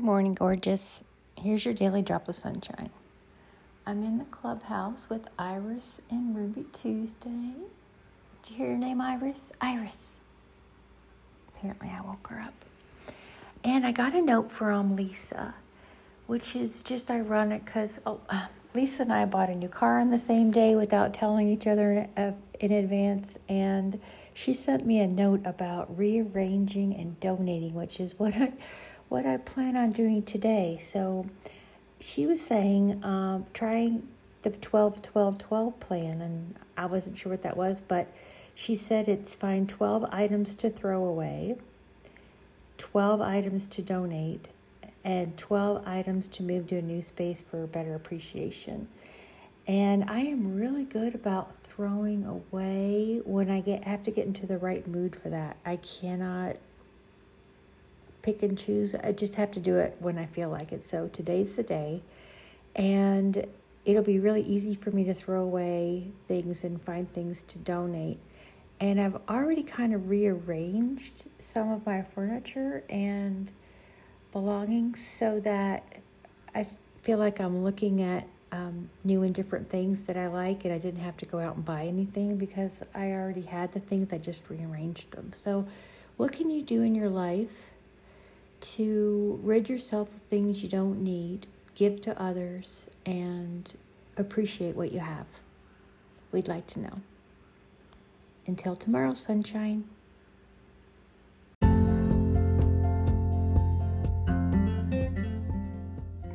Good morning, gorgeous. Here's your daily drop of sunshine. I'm in the clubhouse with Iris and Ruby Tuesday. Did you hear your name, Iris? Iris. Apparently, I woke her up. And I got a note from Lisa, which is just ironic because oh, uh, Lisa and I bought a new car on the same day without telling each other in advance. And she sent me a note about rearranging and donating, which is what I what I plan on doing today. So she was saying um, trying the 12 12 12 plan, and I wasn't sure what that was, but she said it's find 12 items to throw away, 12 items to donate, and 12 items to move to a new space for better appreciation. And I am really good about throwing away when I get have to get into the right mood for that. I cannot pick and choose. I just have to do it when I feel like it. So today's the day, and it'll be really easy for me to throw away things and find things to donate. And I've already kind of rearranged some of my furniture and belongings so that I feel like I'm looking at um, new and different things that I like, and I didn't have to go out and buy anything because I already had the things, I just rearranged them. So, what can you do in your life to rid yourself of things you don't need, give to others, and appreciate what you have. We'd like to know. Until tomorrow, sunshine.